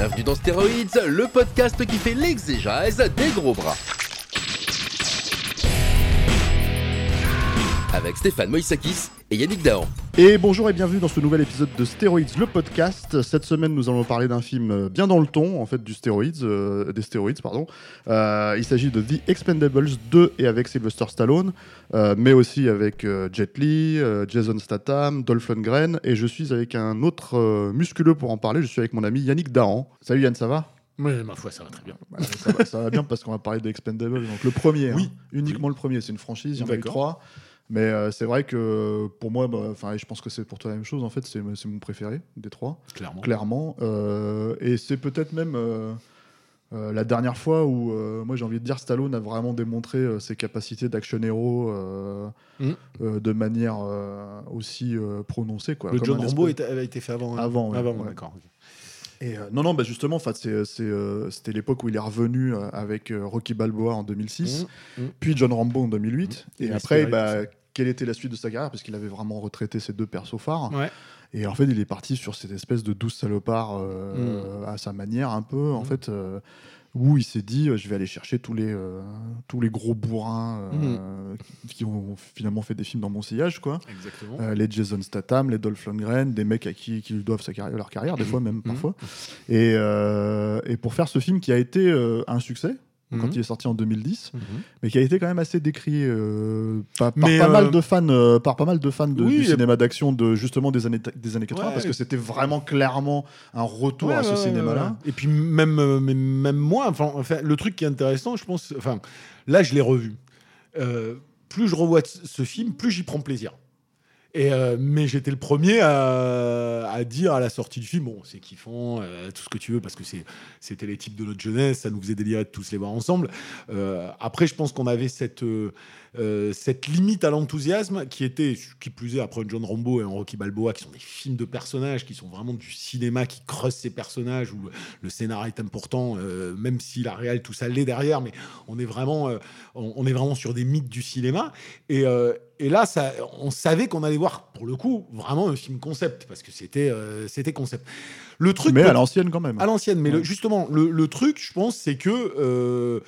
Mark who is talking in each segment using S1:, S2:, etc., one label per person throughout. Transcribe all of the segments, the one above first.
S1: Bienvenue dans Stéroïdes, le podcast qui fait l'exégèse des gros bras. Avec Stéphane Moïsakis et Yannick Dahan.
S2: Et bonjour et bienvenue dans ce nouvel épisode de Stéroïdes, le podcast. Cette semaine, nous allons parler d'un film euh, bien dans le ton, en fait, du stéroïdes, euh, des stéroïdes, pardon. Euh, il s'agit de The Expendables 2 et avec Sylvester Stallone, euh, mais aussi avec euh, Jet Li, euh, Jason Statham, Dolph Lundgren, et je suis avec un autre euh, musculeux pour en parler. Je suis avec mon ami Yannick Dahan. Salut Yann, ça va?
S3: Oui, ma foi, ça va très bien.
S2: Ouais, ça, va, ça va bien parce qu'on va parler des Expendables, donc le premier,
S3: Oui.
S2: hein. uniquement le premier. C'est une franchise, il y en a eu trois. Mais euh, c'est vrai que pour moi, bah, enfin, et je pense que c'est pour toi la même chose. En fait, c'est c'est mon préféré des trois
S3: Clairement.
S2: clairement. Euh, et c'est peut-être même euh, euh, la dernière fois où, euh, moi j'ai envie de dire, Stallone a vraiment démontré euh, ses capacités d'action héros euh,
S3: Mm.
S2: euh, de manière euh, aussi euh, prononcée. Quoi,
S3: Le
S2: Comme
S3: John Rambo
S2: espèce-
S3: était- avait été fait avant. hein.
S2: Avant, ouais,
S3: Avant,
S2: ouais.
S3: d'accord.
S2: Et, euh, non, non, bah justement, en fait, c'est- c'est, euh, c'était l'époque où il est revenu avec euh, Rocky Balboa en 2006,
S3: Mm, mm.
S2: puis John Rambo en 2008.
S3: Mm.
S2: Et
S3: Il
S2: après, bah. Quelle était la suite de sa carrière Parce qu'il avait vraiment retraité ses deux persos phares.
S3: Ouais.
S2: Et en fait, il est parti sur cette espèce de douce salopard euh, à sa manière, un peu, en
S3: Mm.
S2: fait, euh, où il s'est dit euh, je vais aller chercher tous les, euh, tous les gros bourrins euh, qui, ont finalement fait des films dans mon sillage, quoi. Les Jason Statham, les Dolph Lundgren, des mecs à qui, qui lui doivent sa carrière, leur carrière, des fois même parfois. Et, et pour faire ce film qui a été un succès. Quand
S3: Mhm.
S2: il est sorti en 2010,
S3: Mhm.
S2: mais qui a été quand même assez décrié euh, par, pas
S3: euh,
S2: mal de fans, euh, par pas mal de fans de-
S3: Oui,
S2: du cinéma d'action de justement des années des années 80,
S3: Ouais.
S2: parce que c'était vraiment clairement un retour
S3: Ouais,
S2: à ce cinéma-là.
S3: Et puis même, euh, même moi, enfin, enfin, le truc qui est intéressant, je pense, enfin, là, je l'ai revu. Euh, plus je revois ce film, plus j'y prends plaisir. Euh, mais j'étais le premier à, dire à la sortie du film, bon, c'est kiffant, euh, tout ce que tu veux, parce que c'était les types de notre jeunesse, ça nous faisait délirer de tous les voir ensemble. Euh, après, je pense qu'on avait cette, euh, cette limite à l'enthousiasme qui était, qui plus est, après John Rambo et un Rocky Balboa, qui sont des films de personnages, qui sont vraiment du cinéma, qui creusent ces personnages, où le, scénario est important, euh, même si la réelle, tout ça l'est derrière, mais on est vraiment, euh, on, on est vraiment sur des mythes du cinéma. Et, et là, ça, on savait qu'on allait voir, pour le coup, vraiment un film concept, parce que c'était euh, c'était concept. Le truc
S2: Mais à l'ancienne quand même.
S3: à l'ancienne, mais le- justement, le, le truc, je pense, c'est que euh,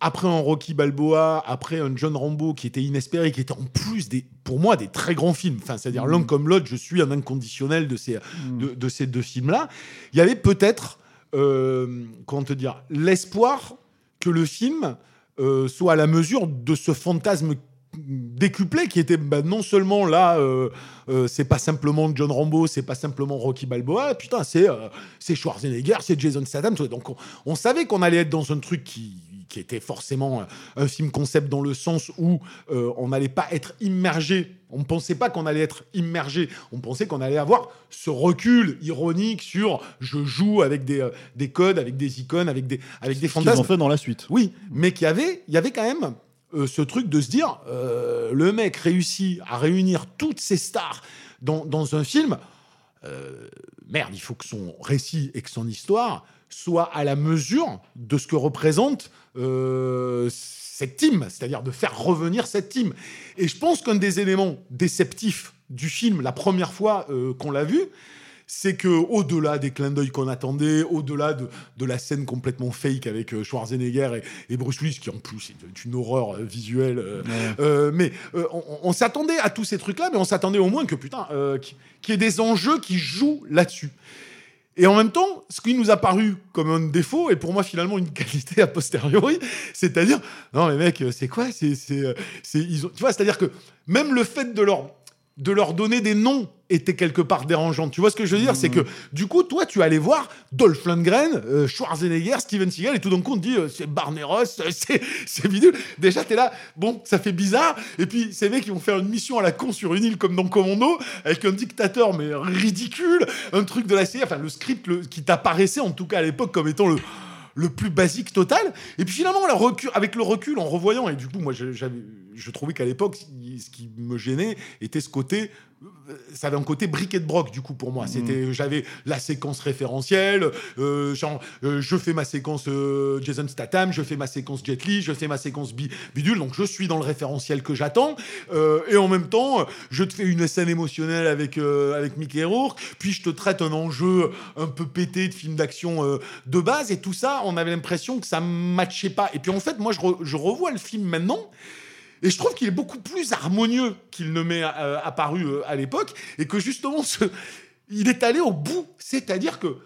S3: après un Rocky Balboa, après un John Rambo qui était inespéré, qui était en plus des, pour moi, des très grands films. Enfin, c'est-à-dire
S2: Mhm.
S3: l'un comme l'autre, je suis un inconditionnel de ces,
S2: Mm.
S3: de, de ces deux films-là. Il y avait peut-être, euh, comment te dire, l'espoir que le film euh, soit à la mesure de ce fantasme décuplé qui était bah, non seulement là euh, euh, c'est pas simplement John Rambo c'est pas simplement Rocky Balboa putain c'est euh, c'est Schwarzenegger c'est Jason Statham donc on, on savait qu'on allait être dans un truc qui qui était forcément euh, un film concept dans le sens où euh, on n'allait pas être immergé on ne pensait pas qu'on allait être immergé on pensait qu'on allait avoir ce recul ironique sur je joue avec des, euh, des codes avec des icônes avec des avec des
S2: Ce qu'ils
S3: fantasmes
S2: ont fait dans la suite.
S3: oui, mais qu'il y avait, il y avait quand même euh, ce truc de se dire, le mec réussit à réunir toutes ces stars dans, dans un film. merde, il faut que son récit et que son histoire soient à la mesure de ce que représente euh, cette team, c'est-à-dire de faire revenir cette team. Et je pense qu'un des éléments déceptifs du film, la première fois euh, qu'on l'a vu, c'est que au-delà des clins d'œil qu'on attendait, au-delà de, de la scène complètement fake avec euh, Schwarzenegger et, et Bruce Willis, qui en plus est une horreur euh, visuelle, euh, mais on, on s'attendait à tous ces trucs-là, mais on s'attendait au moins que putain, qu'il y ait des enjeux qui jouent là-dessus. Et en même temps, ce qui nous a paru comme un défaut, et pour moi finalement une qualité a posteriori, c'est-à-dire, non mais mec, c'est quoi? C'est, c'est, euh, c'est, ils ont, tu vois, c'est-à-dire que même le fait de leur de leur donner des noms était quelque part dérangeante. Tu vois ce que je veux dire? C'est que du coup, toi, tu allais voir Dolph Lundgren, euh, Schwarzenegger, Steven Seagal, et tout d'un coup, on te dit euh, c'est Barneros, euh, c'est bidule. Déjà, t'es là, bon, ça fait bizarre. Et puis, ces mecs, ils vont faire une mission à la con sur une île comme dans Commando, avec un dictateur, mais ridicule, un truc de la série, enfin, le script qui t'apparaissait, en tout cas à l'époque, comme étant le le plus basique total. Et puis finalement, avec le recul, en revoyant, et du coup, moi, j'avais- je trouvais qu'à l'époque, ce qui me gênait était ce côté. euh, Ça avait un côté briquet de broc, du coup, pour moi. C'était, j'avais la séquence référentielle, euh, genre, euh, je fais ma séquence euh, Jason Statham, je fais ma séquence Jet Li, je fais ma séquence bi- bidule, donc je suis dans le référentiel que j'attends. Et en même temps, je te fais une scène émotionnelle avec, avec Mickey Rourke, puis je te traite un enjeu un peu pété de film d'action de base, et tout ça, on avait l'impression que ça matchait pas. Et puis en fait, moi, je, re- je revois le film maintenant. Et je trouve qu'il est beaucoup plus harmonieux qu'il ne m'est euh, apparu euh, à l'époque, et que justement, il est allé au bout. C'est-à-dire que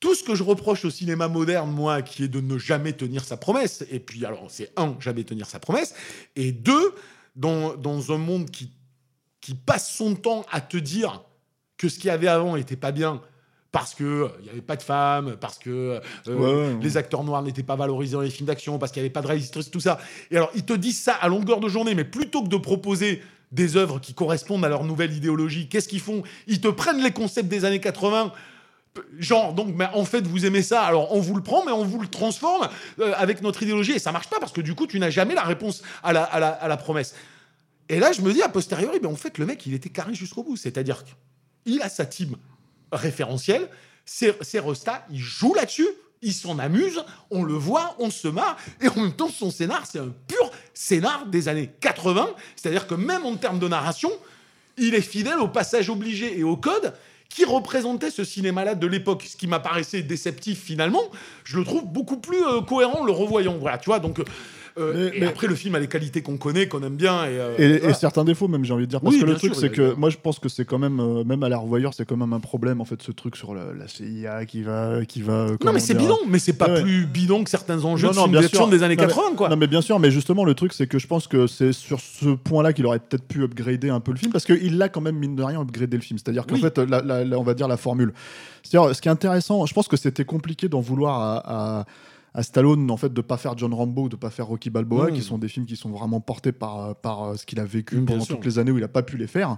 S3: tout ce que je reproche au cinéma moderne, moi, qui est de ne jamais tenir sa promesse, et puis alors, c'est un, jamais tenir sa promesse, et deux, dans, dans un monde qui, qui passe son temps à te dire que ce qu'il y avait avant n'était pas bien, parce que euh, il n'y avait pas de femmes, parce que euh,
S2: Ouais, ouais, ouais.
S3: les acteurs noirs n'étaient pas valorisés dans les films d'action, parce qu'il n'y avait pas de réalisatrice, tout ça. Et alors, ils te disent ça à longueur de journée, mais plutôt que de proposer des œuvres qui correspondent à leur nouvelle idéologie, qu'est-ce qu'ils font? Ils te prennent les concepts des années 80 Genre, donc, mais en fait, vous aimez ça, alors on vous le prend, mais on vous le transforme euh, avec notre idéologie, et ça marche pas parce que du coup, tu n'as jamais la réponse à la, à la, à la promesse. Et là, je me dis, a posteriori, ben, en fait, le mec, il était carré jusqu'au bout. C'est-à-dire qu'il a sa team référentielle, ses, ses restats, il joue là-dessus, il s'en amuse, on le voit, on se marre, et en même temps, son scénar, c'est un pur scénar des années 80. C'est-à-dire que même en termes de narration, il est fidèle au passage obligé et au code qui représentait ce cinéma-là de l'époque, ce qui m'apparaissait déceptif finalement, je le trouve beaucoup plus euh, cohérent en le revoyant. Voilà, tu vois, donc... euh,
S2: Mais-
S3: et
S2: mais-
S3: après, le film a les qualités qu'on connaît, qu'on aime bien. Et, euh,
S2: Et, certains défauts même j'ai envie de dire parce
S3: Oui,
S2: que le truc c'est que moi je pense que c'est quand même euh, même à la revoyeur c'est quand même un problème en fait ce truc sur la, la CIA qui va qui va
S3: Non, mais c'est bidon, mais c'est pas
S2: Ouais.
S3: plus bidon que certains enjeux
S2: Non,
S3: de
S2: non,
S3: films
S2: bien sûr.
S3: des années
S2: Non, mais-
S3: 80, quoi.
S2: Non mais bien sûr, mais justement le truc c'est que je pense que c'est sur ce point-là qu'il aurait peut-être pu upgrader un peu le film parce qu'il l'a quand même mine de rien upgradé le film. C'est-à-dire qu'en
S3: Oui.
S2: fait la, la- la- on va dire la formule. C'est-à-dire ce qui est intéressant, je pense que c'était compliqué d'en vouloir à, à- à Stallone en fait de pas faire John Rambo, de pas faire Rocky Balboa,
S3: Mm.
S2: qui sont des films qui sont vraiment portés par par euh, ce qu'il a vécu
S3: Mm,
S2: pendant
S3: sûr.
S2: toutes les années où il a pas pu les faire.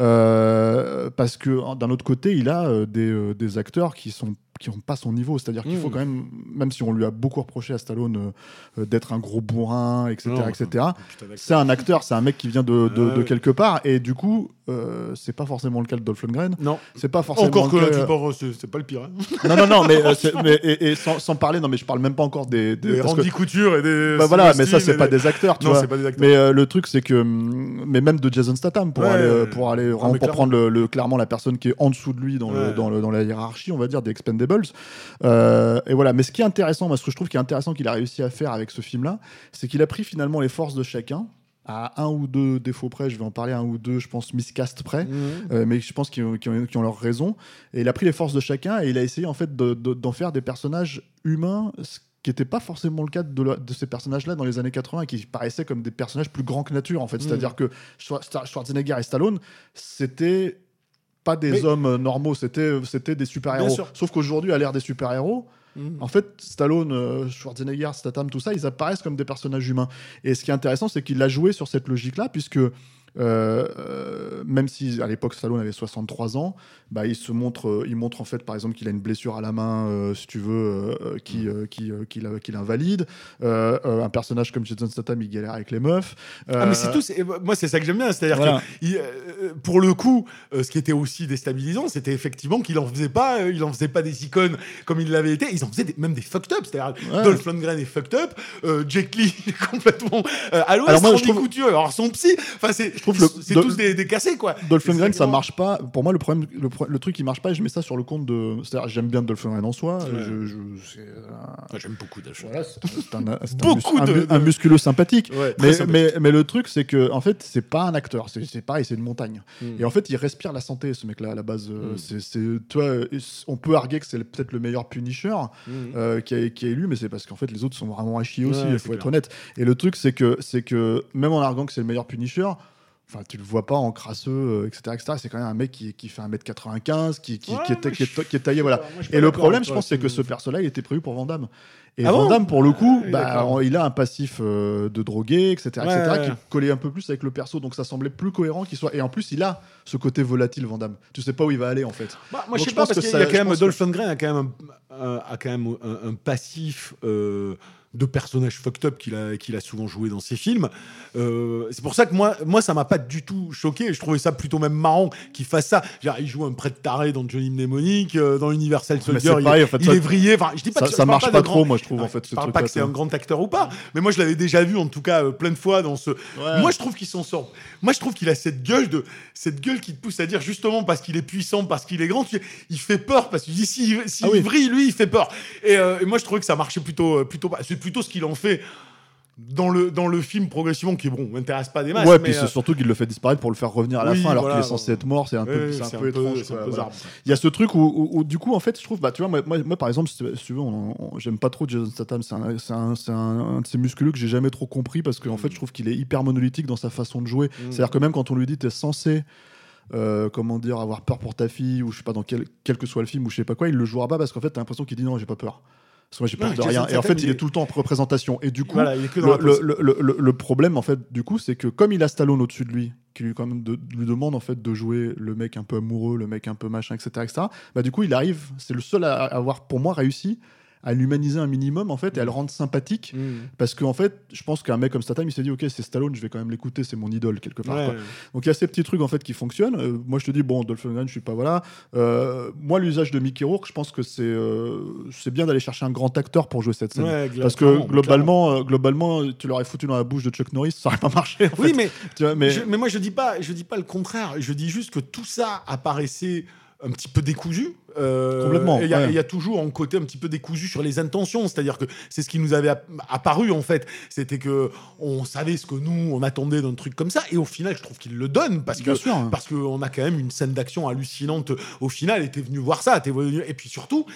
S2: Euh, parce que d'un autre côté, il a euh, des, euh, des acteurs qui sont qui n'ont pas son niveau. C'est-à-dire qu'il
S3: Mm.
S2: faut quand même, même si on lui a beaucoup reproché à Stallone euh, euh, d'être un gros bourrin, etc.,
S3: Non,
S2: etc. C'est un acteur, c'est un mec qui vient de, de, quelque part, et du coup, euh, c'est pas forcément le cas de Dolph Lundgren.
S3: Non,
S2: C'est pas forcément
S3: encore que là, tu parles, c'est pas le pire. Hein.
S2: Non, non, non, mais, euh, mais- et, et sans, sans parler, non, mais je parle même pas encore des. des-
S3: Des
S2: parce que-
S3: Randy Couture et des.
S2: bah voilà, mais ça c'est pas des acteurs, tu
S3: Non,
S2: vois.
S3: c'est pas des acteurs.
S2: Mais euh, le truc, c'est que, hum, mais même de Jason Statham, pour
S3: Ouais,
S2: aller, euh, pour aller
S3: Ah,
S2: pour
S3: clairement.
S2: prendre le, le- clairement la personne qui est en dessous de lui dans, le, dans, le- dans la hiérarchie, on va dire, des Expendables. Euh, et voilà. Mais ce qui est intéressant, moi, ce que je trouve qui est intéressant qu'il a réussi à faire avec ce film-là, c'est qu'il a pris finalement les forces de chacun. À un ou deux défauts près, je vais en parler un ou deux, je pense, miscast près,
S3: Mhm.
S2: euh, mais je pense qu'ils ont, qu'ils ont- leur raison. Et il a pris les forces de chacun et il a essayé en fait de- de- d'en faire des personnages humains, ce qui n'était pas forcément le cas de, la- de ces personnages-là dans les années 80, qui paraissaient comme des personnages plus grands que nature en fait.
S3: Mm.
S2: C'est-à-dire que Schwarzenegger et Stallone, c'était pas des
S3: Mais-
S2: hommes euh, normaux, c'était c'était des super-héros. Sauf qu'aujourd'hui, à l'ère des super-héros,
S3: Mhm.
S2: en fait, Stallone, euh, Schwarzenegger, Statham, tout ça, ils apparaissent comme des personnages humains. Et ce qui est intéressant, c'est qu'il a joué sur cette logique-là, puisque euh, euh, même si à l'époque Stallone avait 63 ans, bah, il se montre, euh, il montre en fait par exemple qu'il a une blessure à la main, euh, si tu veux, euh, qui, qui, qui l'invalide. Un personnage comme Jason Statham, il galère avec les meufs.
S3: Ah, mais c'est tout. c'est- Moi, c'est ça que j'aime bien. C'est-à-dire
S2: Voilà.
S3: que, il- pour le coup, ce qui était aussi déstabilisant, c'était effectivement qu'il en faisait pas, il en faisait pas des icônes comme il l'avait été. Ils en faisaient des- même des fucked up. C'est-à-dire,
S2: Ouais.
S3: Dolph Lundgren est fucked up, Li est complètement à l'ouest. Randy
S2: trouve-
S3: Couture, alors son psy. Enfin, c'est,
S2: trouve
S3: c'est tous des, des cassés, quoi.
S2: Dolph
S3: Et c'est
S2: Lundgren, ça
S3: vraiment-
S2: marche pas. Pour moi, le problème, le, pro- le truc qui marche pas, et je mets ça sur le compte de. C'est-à-dire, j'aime bien Dolph Lundgren en soi.
S3: Ouais.
S2: Je, je- c'est un-
S3: Ah, J'aime beaucoup Dolph
S2: Voilà, c'est un, c'est un
S3: Beaucoup
S2: mus- un,
S3: de-
S2: mu- un
S3: de-
S2: musculeux sympathique.
S3: Ouais,
S2: Mais,
S3: sympathique.
S2: mais, mais le truc, c'est que en fait, c'est pas un acteur. C'est c'est pareil, c'est une montagne.
S3: Mm.
S2: Et en fait, il respire la santé, ce mec-là, à la base. Euh,
S3: Mm.
S2: c'est- euh, on peut arguer que c'est peut-être le meilleur Punisher
S3: Mhm.
S2: euh, qui, a, qui a élu, mais c'est parce qu'en fait, les autres sont vraiment à chier aussi, il faut être
S3: clair.
S2: honnête. Et le truc, c'est que, c'est que même en arguant que c'est le meilleur Punisher, Enfin, tu le vois pas en crasseux, euh, etc., etc. C'est quand même un mec qui, qui fait 1m95, qui, qui,
S3: Ouais,
S2: qui est, qui qui taillé, voilà.
S3: Moi,
S2: Et le problème, je pense, c'est que ce perso-là, il était prévu pour Van Damme. Et
S3: Ah bon
S2: pour le coup,
S3: Ah,
S2: bah,
S3: d'accord.
S2: il a un passif euh, de drogué, etc., etc.,
S3: Ouais,
S2: qui
S3: ouais.
S2: collait un peu plus avec le perso, donc ça semblait plus cohérent qu'il soit. Et en plus, il a ce côté volatile, Van Damme. Tu sais pas où il va aller, en fait.
S3: Bah, moi,
S2: Donc,
S3: je sais pas,
S2: pense
S3: parce
S2: que
S3: qu'il y a quand même,
S2: pense
S3: Dolph Lundgren a quand même un, un- a quand même un, un passif euh, de personnage fucked up qu'il a, qu'il a souvent joué dans ses films. Euh, c'est pour ça que moi, moi ça m'a pas du tout choqué. Je trouvais ça plutôt même marrant qu'il fasse ça. Il joue un prêtre taré dans Johnny Mnemonic, euh, dans Universal Soldier. il,
S2: pareil, en fait,
S3: il
S2: ça-
S3: est vrillé. Enfin, je dis pas
S2: Ça,
S3: que-
S2: ça marche pas
S3: grand-
S2: trop, moi, je trouve, en fait.
S3: Je
S2: ce
S3: parle pas que c'est un grand acteur ou pas, mais moi je l'avais déjà vu en tout cas euh, plein de fois dans ce.
S2: Ouais.
S3: Moi je trouve qu'il s'en sort. Moi je trouve qu'il a cette gueule de cette gueule qui te pousse à dire justement parce qu'il est puissant, parce qu'il est grand, tu- il fait peur parce que tu dis si si
S2: Ah oui.
S3: il vrille lui il fait peur. Et, et moi je trouvais que ça marchait plutôt plutôt. C'est plutôt ce qu'il en fait dans le dans le film progressivement qui bon m'intéresse pas des masses.
S2: ouais,
S3: mais,
S2: puis
S3: euh,
S2: c'est surtout qu'il le fait disparaître pour le faire revenir à la
S3: oui,
S2: fin alors
S3: voilà,
S2: qu'il est censé être mort. C'est un peu,
S3: ouais,
S2: c'est un peu étrange.
S3: c'est un
S2: quoi,
S3: peu
S2: voilà.
S3: zarbe.
S2: Il y a ce truc où, où- où, du coup, en fait, je trouve, bah, tu vois, moi, moi, moi, par exemple, si tu si tu veux, on- on- j'aime pas trop Jason Statham. C'est un, c'est un, c'est un- de ces musculeux que j'ai jamais trop compris parce qu'en
S3: Mm.
S2: fait, je trouve qu'il est hyper monolithique dans sa façon de jouer.
S3: Mm.
S2: C'est-à-dire que même quand on lui dit, t'es censé. euh, comment dire, avoir peur pour ta fille, ou je sais pas, dans quel, quel que soit le film, ou je sais pas quoi, il le jouera pas parce qu'en fait, t'as l'impression qu'il dit non, j'ai pas peur. Parce que moi, j'ai peur de
S3: Jason
S2: rien. Et en fait,
S3: il
S2: est tout le temps en représentation. Et du coup,
S3: Voilà, il est que dans
S2: le,
S3: la pose.
S2: le- le- le- le problème, en fait, du coup, c'est que comme il a Stallone au-dessus de lui, qui lui, quand même de- lui demande en fait de jouer le mec un peu amoureux, le mec un peu machin, etc., etc., bah, du coup, il arrive, c'est le seul à avoir, pour moi, réussi à l'humaniser un minimum, en fait, et à le rendre sympathique.
S3: Mm.
S2: Parce qu'en fait, je pense qu'un mec comme Statham, il s'est dit, ok, c'est Stallone, je vais quand même l'écouter, c'est mon idole, quelque part.
S3: Ouais.
S2: quoi. Donc il y a ces petits trucs en fait qui fonctionnent. Euh, moi je te dis bon Dolph Lundgren je suis pas voilà. Euh, moi l'usage de Mickey Rourke je pense que c'est euh, c'est bien d'aller chercher un grand acteur pour jouer cette scène.
S3: Ouais,
S2: Parce que globalement, globalement, tu l'aurais foutu dans la bouche de Chuck Norris, ça aurait pas marché. en
S3: Oui,
S2: fait.
S3: mais
S2: Tu vois, mais
S3: Je- mais moi je dis pas, je dis pas le contraire. Je dis juste que tout ça apparaissait un petit peu décousu. Euh,
S2: Complètement,
S3: Il y, a-
S2: ouais.
S3: il y a toujours un côté un petit peu décousu sur les intentions, c'est-à-dire que c'est ce qui nous avait app- apparu en fait. C'était que on savait ce que nous on attendait d'un truc comme ça, et au final, je trouve qu'il le donne parce que
S2: sûr. hein.
S3: parce qu'on a quand même une scène d'action hallucinante au final. Et t'es venu voir ça, t'es venu... et puis surtout.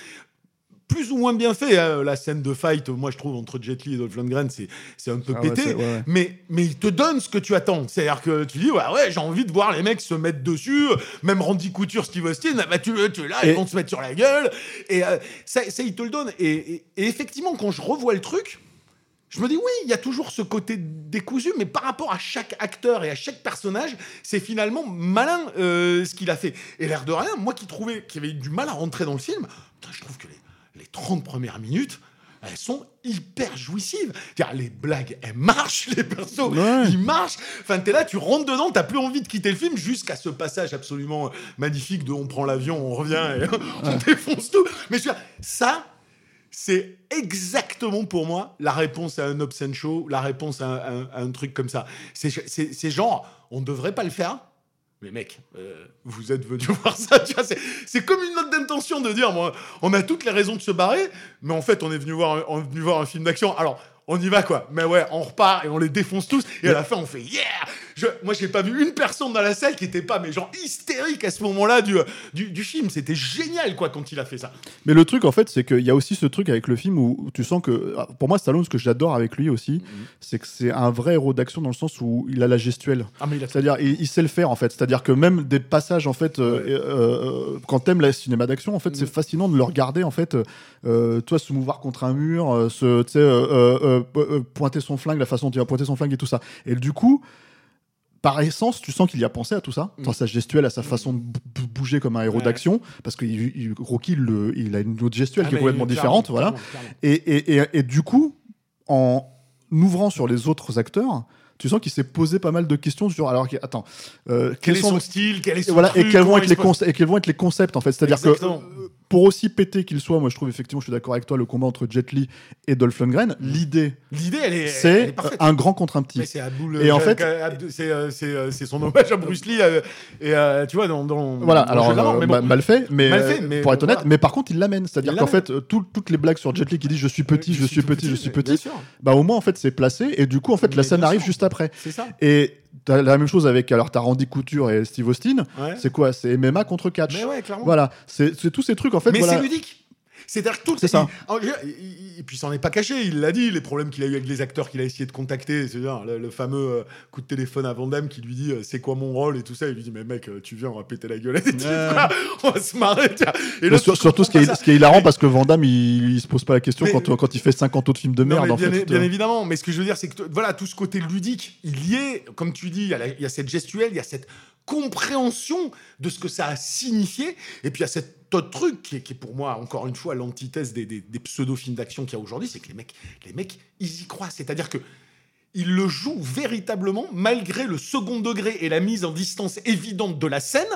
S3: Plus ou moins bien fait, hein, la scène de fight, moi je trouve, entre Jet Li et Dolph Lundgren, c'est un peu
S2: Ah
S3: pété.
S2: c'est- ouais, ouais.
S3: Mais, mais il te donne ce que tu attends. C'est-à-dire que tu dis, ouais, ouais j'ai envie de voir les mecs se mettre dessus. Même Randy Couture, Steve Austin, ah bah, tu, tu es là,
S2: Et-
S3: ils vont se mettre sur la gueule. Et euh, ça, ça, il te le donne. Et, et- et effectivement, quand je revois le truc, je me dis, oui, il y a toujours ce côté décousu, mais par rapport à chaque acteur et à chaque personnage, c'est finalement malin euh, ce qu'il a fait. Et l'air de rien, moi qui trouvais qu'il y avait du mal à rentrer dans le film, putain, je trouve que les, les 30 premières minutes, elles sont hyper jouissives. Les blagues, elles marchent, les persos,
S2: Ouais.
S3: ils marchent. Enfin, t'es là, tu rentres dedans, t'as plus envie de quitter le film jusqu'à ce passage absolument magnifique de on prend l'avion, on revient et on défonce tout. Mais je veux dire, ça, c'est exactement pour moi la réponse à un obscene show, la réponse à un, à un- à un truc comme ça. C'est genre, on devrait pas le faire. Mais mec, euh, vous êtes venu voir ça, tu vois, c'est- comme une note d'intention de dire, moi, on a toutes les raisons de se barrer, mais en fait, on est venu voir, un- on est venu voir un film d'action. Alors, on y va quoi. Mais ouais, on repart et on les défonce tous. Et à la fin, on fait yeah. Je, moi, j'ai pas vu une personne dans la salle qui était pas mais genre hystérique à ce moment-là du, du, du film. C'était génial quoi quand il a fait ça.
S2: Mais le truc, en fait, c'est qu'il y a aussi ce truc avec le film où, tu sens que. ah, Pour moi, Stallone, ce que j'adore avec lui aussi, c'est que c'est un vrai héros d'action dans le sens où il a la gestuelle.
S3: Ah mais il a
S2: C'est-à-dire, il, il sait le faire en fait. C'est-à-dire que même des passages en fait, euh, euh, quand t'aimes la cinéma d'action, en fait,
S3: Mm.
S2: c'est fascinant de le regarder en fait. Euh, toi, se mouvoir contre un mur, euh, se, euh, euh, pointer son flingue, la façon dont il va pointer son flingue et tout ça. Et du coup. Par essence, tu sens qu'il y a pensé à tout ça, dans sa gestuelle, à sa façon de bou- bou- bouger comme un héros
S3: Mm. Ouais.
S2: d'action, parce que il- Rocky, il, le- il a une autre gestuelle
S3: Ah,
S2: qui est complètement différente, voilà. Et, et, et, et du coup, en ouvrant sur les autres acteurs, tu sens qu'il s'est posé pas mal de questions sur. Alors, attends, euh,
S3: Quel est son style? Quel est
S2: et
S3: son
S2: voilà,
S3: truc?
S2: et quels vont être les
S3: se pose-
S2: conce- et quels vont être les concepts en fait? C'est-à-dire que
S3: Exactement.
S2: euh, pour aussi pété qu'il soit, moi je trouve effectivement, je suis d'accord avec toi, le combat entre Jet Li et Dolph Lundgren, l'idée
S3: L'idée, elle est,
S2: c'est un grand contre un petit.
S3: Mais c'est Aboul-
S2: Et en
S3: euh,
S2: fait-
S3: c'est euh, c'est, euh, c'est son hommage à Bruce Lee et tu vois dans, dans
S2: Voilà,
S3: dans
S2: alors
S3: mort, mais bon.
S2: mal fait, mais,
S3: Mal fait, mais
S2: pour être honnête,
S3: voilà.
S2: mais par contre il l'amène, c'est-à-dire qu'en fait tout- toutes les blagues sur Jet Li qui dit je suis petit, je, suis petit, je suis petit, bah au moins en fait c'est placé et du coup en fait la scène arrive juste après.
S3: C'est ça.
S2: Et t'as la même chose avec alors t'as Randy Couture et Steve Austin,
S3: Ouais.
S2: c'est quoi? C'est MMA contre catch.
S3: Mais ouais, clairement.
S2: Voilà, c'est tous ces trucs en fait.
S3: mais
S2: voilà.
S3: c'est ludique. C'est-à-dire que tout
S2: C'est ça.
S3: il- Et puis, s'en est pas caché. Il l'a dit, les problèmes qu'il a eu avec les acteurs qu'il a essayé de contacter. C'est-à-dire le, le fameux euh, coup de téléphone à Van Damme qui lui dit euh, C'est quoi mon rôle et tout ça. Il lui dit Mais mec, euh, tu viens, on va péter la gueule. on va se marrer. Et là,
S2: sur- surtout, ce qui, est,
S3: pas
S2: ce qui est hilarant, parce que Van Damme, il, il se pose pas la question
S3: Mais-
S2: quand, quand il fait 50 autres films de merde. en
S3: bien,
S2: fait.
S3: bien évidemment, mais ce que je veux dire, c'est que voilà, tout ce côté ludique, il y est, comme tu dis, il y a, la- il y a cette gestuelle, il y a cette compréhension de ce que ça a signifié, et puis il y a cet autre truc qui est, pour moi, encore une fois, l'antithèse des, pseudo-films d'action qu'il y a aujourd'hui, c'est que les mecs, les mecs, ils y croient. C'est-à-dire que le jouent véritablement, malgré le second degré et la mise en distance évidente de la scène,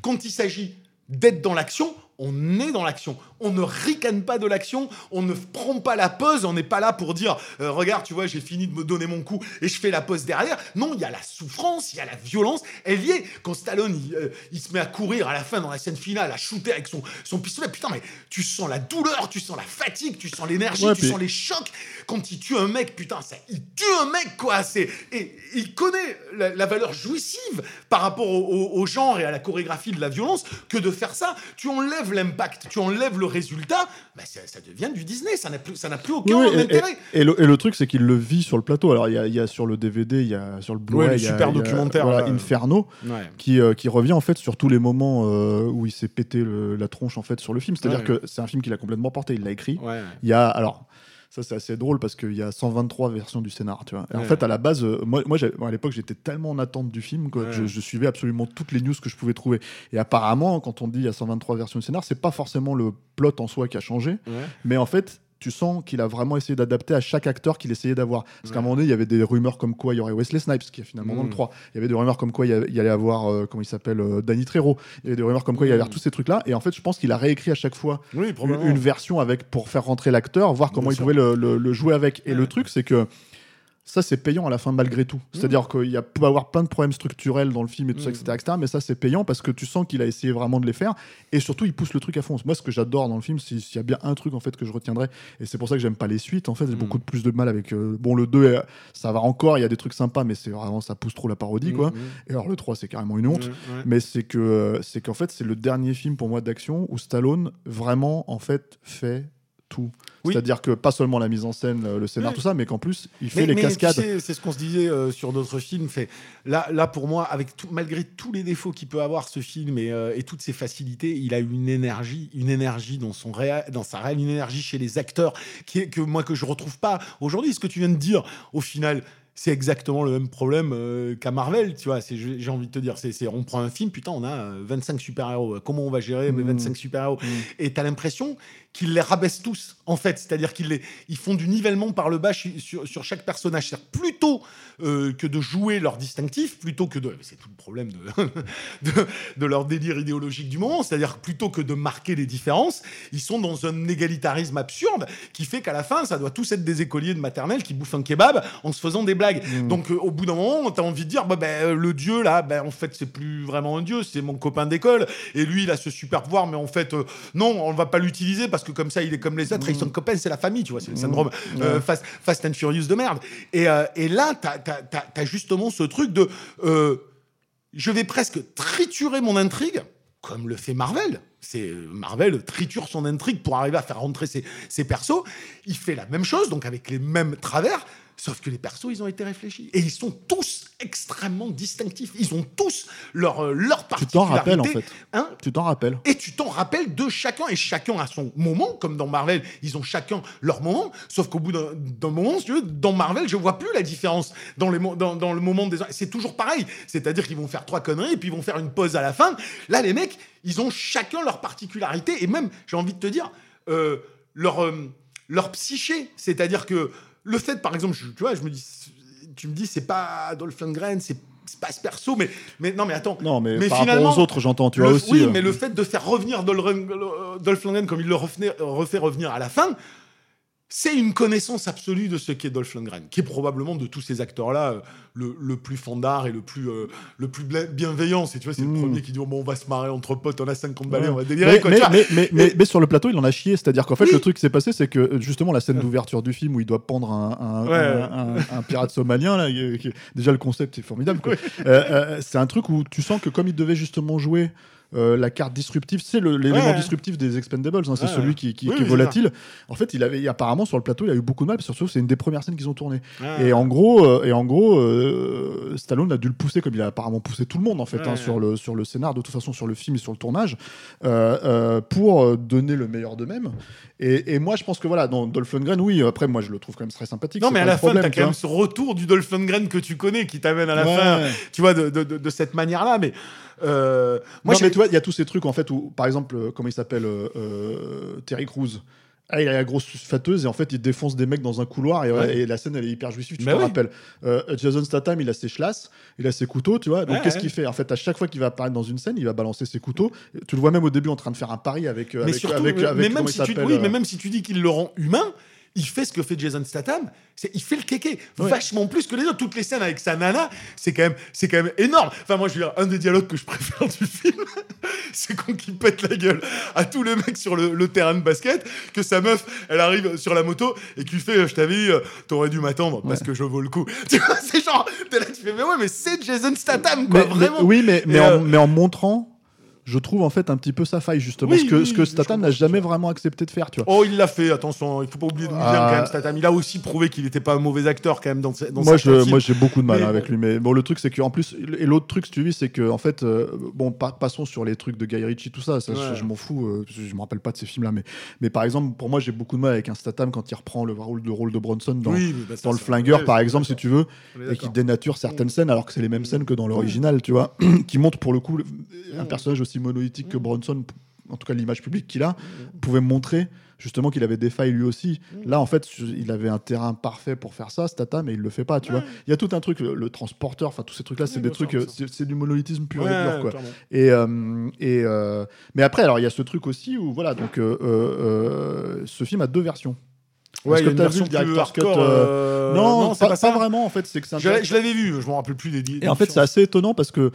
S3: quand il s'agit d'être dans l'action, on est dans l'action. On ne ricane pas de l'action, on ne prend pas la pause, on n'est pas là pour dire euh, regarde, tu vois, j'ai fini de me donner mon coup et je fais la pause derrière. Non, il y a la souffrance, il y a la violence. Elle y est. Quand Stallone, il, euh, il se met à courir à la fin dans la scène finale, à shooter avec son, son pistolet, putain, mais tu sens la douleur, tu sens la fatigue, tu sens l'énergie,
S2: Ouais,
S3: tu
S2: puis-
S3: sens les chocs. Quand il tue un mec, putain, ça, il tue un mec, quoi. C'est, et il connaît la, la valeur jouissive par rapport au, au- au genre et à la chorégraphie de la violence que de faire ça. Tu enlèves l'impact, tu enlèves le résultat, bah, ça, ça devient du Disney. Ça n'a plus, ça n'a plus aucun
S2: Oui, et-
S3: intérêt.
S2: Et, et le, et le truc, c'est qu'il le vit sur le plateau. Alors, il y a, y a sur le DVD, il y a sur le Blu-ray,
S3: Ouais, le
S2: y a-
S3: super
S2: y a,
S3: documentaire,
S2: voilà,
S3: là.
S2: Inferno,
S3: Ouais.
S2: qui, euh, qui revient en fait sur tous les moments euh, où il s'est pété le- la tronche en fait sur le film. C'est-à-dire
S3: Ouais.
S2: que c'est un film qu'il a complètement porté. Il l'a écrit. Il y a alors. Ça, c'est assez drôle parce qu'il y a 123 versions du scénar, tu vois. Et En fait, à la base, euh, moi, à l'époque, j'étais tellement en attente du film que
S3: Ouais.
S2: je, je suivais absolument toutes les news que je pouvais trouver. Et apparemment, quand on dit il y a 123 versions du scénar, c'est pas forcément le plot en soi qui a changé,
S3: Ouais.
S2: mais en fait, tu sens qu'il a vraiment essayé d'adapter à chaque acteur qu'il essayait d'avoir. Parce qu'à un moment donné, il y avait des rumeurs comme quoi il y aurait Wesley Snipes, qui est finalement dans le
S3: Mm.
S2: 3. Il y avait des rumeurs comme quoi il y y allait avoir, euh, comment il s'appelle, euh, Danny Trejo. Il y avait des rumeurs comme quoi il y allait avoir
S3: Mm.
S2: tous ces trucs-là. Et en fait, je pense qu'il a réécrit à chaque fois
S3: Oui,
S2: une, version avec pour faire rentrer l'acteur, voir comment
S3: Bien
S2: il
S3: sûr.
S2: pouvait le, le- le jouer avec. Et
S3: Ouais.
S2: le truc, c'est que ça, c'est payant à la fin malgré tout. C'est-à-dire qu'il y a, peut avoir plein de problèmes structurels dans le film et tout ça, etc., etc., Mais ça, c'est payant parce que tu sens qu'il a essayé vraiment de les faire. Et surtout, il pousse le truc à fond. Moi, ce que j'adore dans le film, s'il y a bien un truc en fait que je retiendrai, et c'est pour ça que j'aime pas les suites. En fait, j'ai
S3: Mm.
S2: beaucoup de plus de mal avec. euh, bon, le 2, euh, ça va encore, il y a des trucs sympas, mais c'est vraiment, ça pousse trop la parodie, quoi. Et alors, le 3, c'est carrément une honte.
S3: Ouais.
S2: Mais c'est que euh, c'est qu'en fait c'est le dernier film pour moi d'action où Stallone vraiment en fait fait tout.
S3: Oui.
S2: C'est-à-dire que pas seulement la mise en scène, euh, le scénar,
S3: Oui.
S2: tout ça, mais qu'en plus il fait
S3: Mais-
S2: les
S3: mais
S2: cascades.
S3: tu sais, C'est ce qu'on se disait euh, sur d'autres films. Fait là, là pour moi, avec tout, malgré tous les défauts qu'il peut avoir ce film et, euh, et toutes ses facilités, il a une énergie, une énergie dans son réel, dans sa réelle, une énergie chez les acteurs qui est que moi que je retrouve pas aujourd'hui. Ce que tu viens de dire, au final. C'est exactement le même problème euh, qu'à Marvel, tu vois. J'ai envie de te dire, c'est on prend un film, putain, on a euh, 25 super-héros. Comment on va gérer mes
S2: Mm.
S3: 25 super-héros?
S2: Mm.
S3: Et t'as l'impression qu'ils les rabaissent tous, en fait. C'est-à-dire qu'ils les, ils font du nivellement par le bas sur, sur chaque personnage. C'est-à-dire plutôt euh, que de jouer leur distinctif, plutôt que de. C'est tout le problème de, de, de leur délire idéologique du moment. C'est-à-dire plutôt que de marquer les différences, ils sont dans un égalitarisme absurde qui fait qu'à la fin, ça doit tous être des écoliers de maternelle qui bouffent un kebab en se faisant des blagues.
S2: Mm.
S3: Donc, euh, au bout d'un moment, t'as envie de dire, bah, euh, le dieu, là, ben, en fait, c'est plus vraiment un dieu, c'est mon copain d'école. Et lui, il a ce super pouvoir, mais en fait, euh, non, on va pas l'utiliser parce que comme ça, il est comme les autres,
S2: Mm.
S3: ils sont copains, c'est la famille, tu vois, c'est le
S2: Mm.
S3: syndrome euh,
S2: Ouais.
S3: fast, fast and Furious de merde. Et, euh, et là, t'as as, justement ce truc de. euh, je vais presque triturer mon intrigue, comme le fait Marvel. C'est euh, Marvel triture son intrigue pour arriver à faire rentrer ses, ses persos. Il fait la même chose, donc avec les mêmes travers. Sauf que les persos, ils ont été réfléchis. Et ils sont tous extrêmement distinctifs. Ils ont tous leur, euh, leur
S2: Tu t'en
S3: particularité.
S2: rappelles en fait.
S3: Hein
S2: Tu t'en rappelles.
S3: et tu t'en rappelles de chacun, et chacun a son moment, comme dans Marvel, ils ont chacun leur moment, sauf qu'au bout d'un moment, si tu veux, dans Marvel, je vois plus la différence dans, les dans, dans le moment des... C'est toujours pareil, c'est-à-dire qu'ils vont faire trois conneries, et puis ils vont faire une pause à la fin. Là, les mecs, ils ont chacun leur particularité, et même, j'ai envie de te dire, euh, leur, euh, leur psyché, c'est-à-dire que le fait, par exemple, je- tu vois, je me dis, tu me dis, c'est pas Dolph Lundgren, c'est pas ce perso, mais, mais non, mais attends,
S2: Non, mais,
S3: Mais
S2: par
S3: finalement,
S2: rapport aux autres, j'entends. Tu vois aussi.
S3: Oui,
S2: euh,
S3: mais le fait de faire revenir Dolph Dolph Lundgren comme il le refait, refait revenir à la fin, c'est une connaissance absolue de ce qu'est Dolph Lundgren, qui est probablement de tous ces acteurs-là euh, le, le plus fandard et le plus, euh, le plus bienveillant. C'est, tu vois, c'est
S2: Mm.
S3: le premier qui dit oh, bon, on va se marrer entre potes, on a 50 balais,
S2: Ouais.
S3: on va délirer.
S2: mais,
S3: quoi,
S2: mais, mais, mais, mais-
S3: Et-
S2: mais sur le plateau, il en a chié. C'est-à-dire qu'en fait,
S3: Oui.
S2: le truc qui s'est passé, c'est que euh, justement, la scène d'ouverture du film où il doit pendre un, un,
S3: Ouais.
S2: un- un- un pirate somalien, là, qui- qui- déjà le concept est formidable. quoi. Euh, euh, c'est un truc où tu sens que comme il devait justement jouer euh, la carte disruptive, c'est l'élément
S3: Ouais.
S2: disruptif des Expendables, hein, c'est
S3: Ouais,
S2: celui qui, qui-
S3: Oui,
S2: qui est
S3: oui,
S2: volatile. En fait, il avait apparemment sur le plateau, il a eu beaucoup de mal, surtout c'est une des premières scènes qu'ils ont tournées. Et en gros, euh, et en gros, euh, Stallone a dû le pousser comme il a apparemment poussé tout le monde en fait hein, sur le sur le scénar, de toute façon sur le film et sur le tournage, pour donner le meilleur d'eux-mêmes. Et, et moi, je pense que voilà, dans Dolph Lundgren, oui, après moi je le trouve quand même très sympathique.
S3: Non, mais à la fin, t'as quand même ce retour du Dolph Lundgren que tu connais qui t'amène à la fin, tu vois, de, de- de- de cette manière-là. Mais euh, moi,
S2: non, mais tu vois, il y a tous ces trucs en fait où, par exemple, euh, comment il s'appelle euh, euh, Terry Crews. Ah, il a la grosse fâteuse et en fait il défonce des mecs dans un couloir et,
S3: Ouais.
S2: et la scène elle est hyper jouissive. Tu
S3: Bah
S2: te
S3: oui.
S2: rappelles Euh, Jason Statham il a ses chlasses, il a ses couteaux, tu vois. Donc
S3: Ouais,
S2: qu'est-ce
S3: ouais.
S2: qu'il fait? En fait à chaque fois qu'il va apparaître dans une scène, il va balancer ses couteaux. Tu le vois même au début en train de faire un pari avec
S3: mais
S2: avec,
S3: surtout,
S2: avec,
S3: mais,
S2: avec-
S3: même
S2: comment il
S3: si tu,
S2: s'appelle,
S3: oui, mais même si tu dis qu'il le rend humain, il fait ce que fait Jason Statham. C'est, il fait le kéké
S2: Ouais.
S3: vachement plus que les autres. Toutes les scènes avec sa nana, c'est quand même, c'est quand même énorme. Enfin, moi, je veux dire, un des dialogues que je préfère du film, c'est quand il pète la gueule à tous les mecs sur le, le terrain de basket, que sa meuf, elle arrive sur la moto et qu'il fait, je t'avais dit, euh, t'aurais dû m'attendre parce que je vaux le coup. Tu vois, c'est genre, t'es là, tu fais, mais ouais, mais c'est Jason Statham, quoi,
S2: mais- mais-
S3: vraiment.
S2: oui, mais, mais, en,
S3: euh,
S2: mais en montrant, je trouve en fait un petit peu sa faille justement,
S3: Oui,
S2: ce que,
S3: oui,
S2: ce que Statham n'a jamais vraiment accepté de faire, tu vois.
S3: Oh, il l'a fait, attention, il faut pas oublier
S2: Ah.
S3: quand même, Statham. Il a aussi prouvé qu'il n'était pas un mauvais acteur quand même dans, dans
S2: moi, je,
S3: films.
S2: moi, j'ai beaucoup de mal
S3: Mais
S2: hein, avec lui. Mais bon, le truc, c'est qu'en plus, et l'autre truc, si tu vis, c'est que en fait, euh, bon, pa- passons sur les trucs de Guy Ritchie, tout ça. ça je-
S3: Ouais.
S2: je, m'en fous. euh, je me rappelle pas de ces films-là, mais, mais par exemple, pour moi, j'ai beaucoup de mal avec un Statham quand il reprend le rôle de rôle de Bronson dans,
S3: Oui, bah, ça,
S2: dans le flingueur, par exemple, si tu veux, et qui dénature certaines scènes, alors que c'est les mêmes scènes que dans l'original, tu vois, qui montre pour le coup un personnage aussi monolithique que Bronson, en tout cas l'image publique qu'il a, pouvait montrer justement qu'il avait des failles lui aussi. Là, en fait, il avait un terrain parfait pour faire ça, Statham, mais il le fait pas, tu vois. Il y a tout un truc, le, le transporteur, enfin tous ces trucs-là, c'est
S3: Oui,
S2: des trucs, euh, c'est du monolithisme pur
S3: Ouais,
S2: et dur, quoi.
S3: clairement.
S2: Et, euh, et euh, mais après, alors il y a ce truc aussi où voilà, donc euh, ce film a deux versions.
S3: Ouais,
S2: Est-ce que t'as vu le cut, non, pas,
S3: pas ça.
S2: pas vraiment en fait. C'est que
S3: Je l'avais vu, je me rappelle plus des
S2: et en fait, c'est assez étonnant parce que